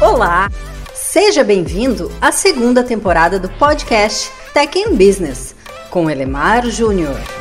Olá! Seja bem-vindo à segunda temporada do podcast Tech in Business com Elemar Júnior.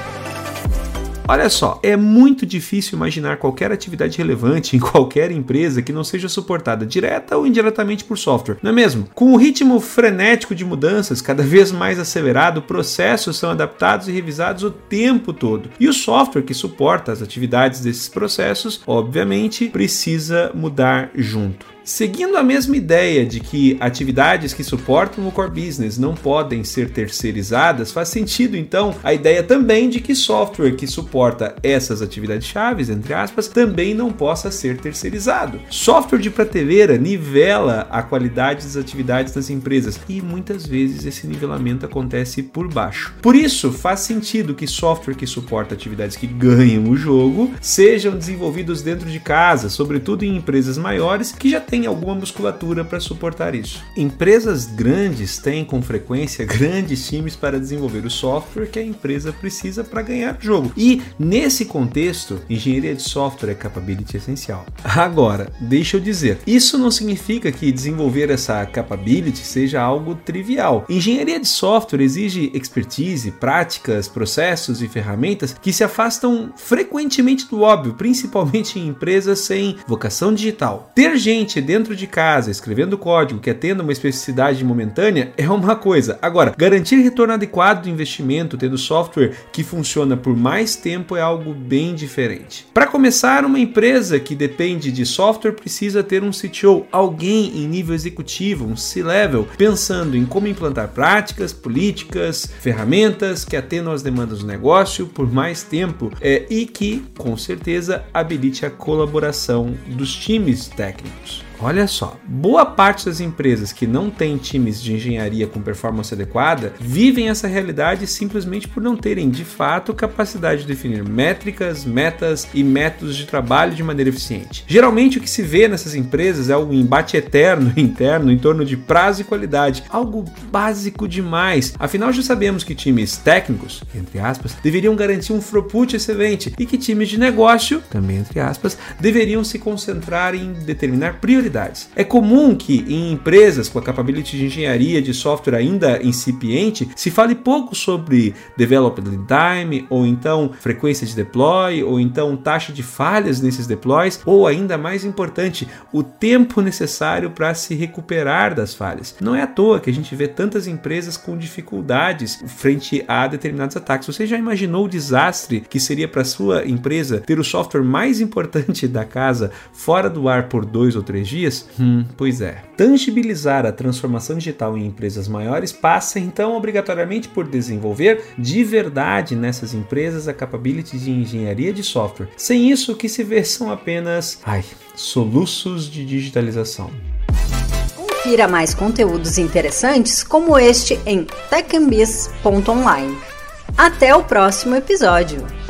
Olha só, é muito difícil imaginar qualquer atividade relevante em qualquer empresa que não seja suportada direta ou indiretamente por software, não é mesmo? Com o ritmo frenético de mudanças cada vez mais acelerado, processos são adaptados e revisados o tempo todo. E o software que suporta as atividades desses processos, obviamente, precisa mudar junto. Seguindo a mesma ideia de que atividades que suportam o core business não podem ser terceirizadas, faz sentido então a ideia também de que software que suporta essas atividades chaves, entre aspas, também não possa ser terceirizado. Software de prateleira nivela a qualidade das atividades das empresas e muitas vezes esse nivelamento acontece por baixo. Por isso, faz sentido que software que suporta atividades que ganham o jogo sejam desenvolvidos dentro de casa, sobretudo em empresas maiores que já tem alguma musculatura para suportar isso. Empresas grandes têm com frequência grandes times para desenvolver o software que a empresa precisa para ganhar jogo. E nesse contexto, engenharia de software é capability essencial. Agora, deixa eu dizer, isso não significa que desenvolver essa capability seja algo trivial. Engenharia de software exige expertise, práticas, processos e ferramentas que se afastam frequentemente do óbvio, principalmente em empresas sem vocação digital. Ter gente dentro de casa, escrevendo código que atenda uma especificidade momentânea é uma coisa. Agora, garantir retorno adequado do investimento tendo software que funciona por mais tempo é algo bem diferente. Para começar, uma empresa que depende de software precisa ter um CTO, alguém em nível executivo, um C-level, pensando em como implantar práticas, políticas, ferramentas que atendam às demandas do negócio por mais tempo é, e que, com certeza, habilite a colaboração dos times técnicos. Olha só, boa parte das empresas que não têm times de engenharia com performance adequada vivem essa realidade simplesmente por não terem de fato capacidade de definir métricas, metas e métodos de trabalho de maneira eficiente. Geralmente o que se vê nessas empresas é um embate eterno interno em torno de prazo e qualidade, algo básico demais. Afinal já sabemos que times técnicos, entre aspas, deveriam garantir um throughput excelente e que times de negócio, também entre aspas, deveriam se concentrar em determinar prioridades é comum que em empresas com a capability de engenharia de software ainda incipiente se fale pouco sobre development time, ou então frequência de deploy, ou então taxa de falhas nesses deploys, ou ainda mais importante, o tempo necessário para se recuperar das falhas. Não é à toa que a gente vê tantas empresas com dificuldades frente a determinados ataques. Você já imaginou o desastre que seria para sua empresa ter o software mais importante da casa fora do ar por dois ou três dias? Hum, pois é. Tangibilizar a transformação digital em empresas maiores passa então obrigatoriamente por desenvolver de verdade nessas empresas a capability de engenharia de software. Sem isso, o que se vê são apenas, ai, soluços de digitalização. Confira mais conteúdos interessantes como este em techambiz.online. Até o próximo episódio!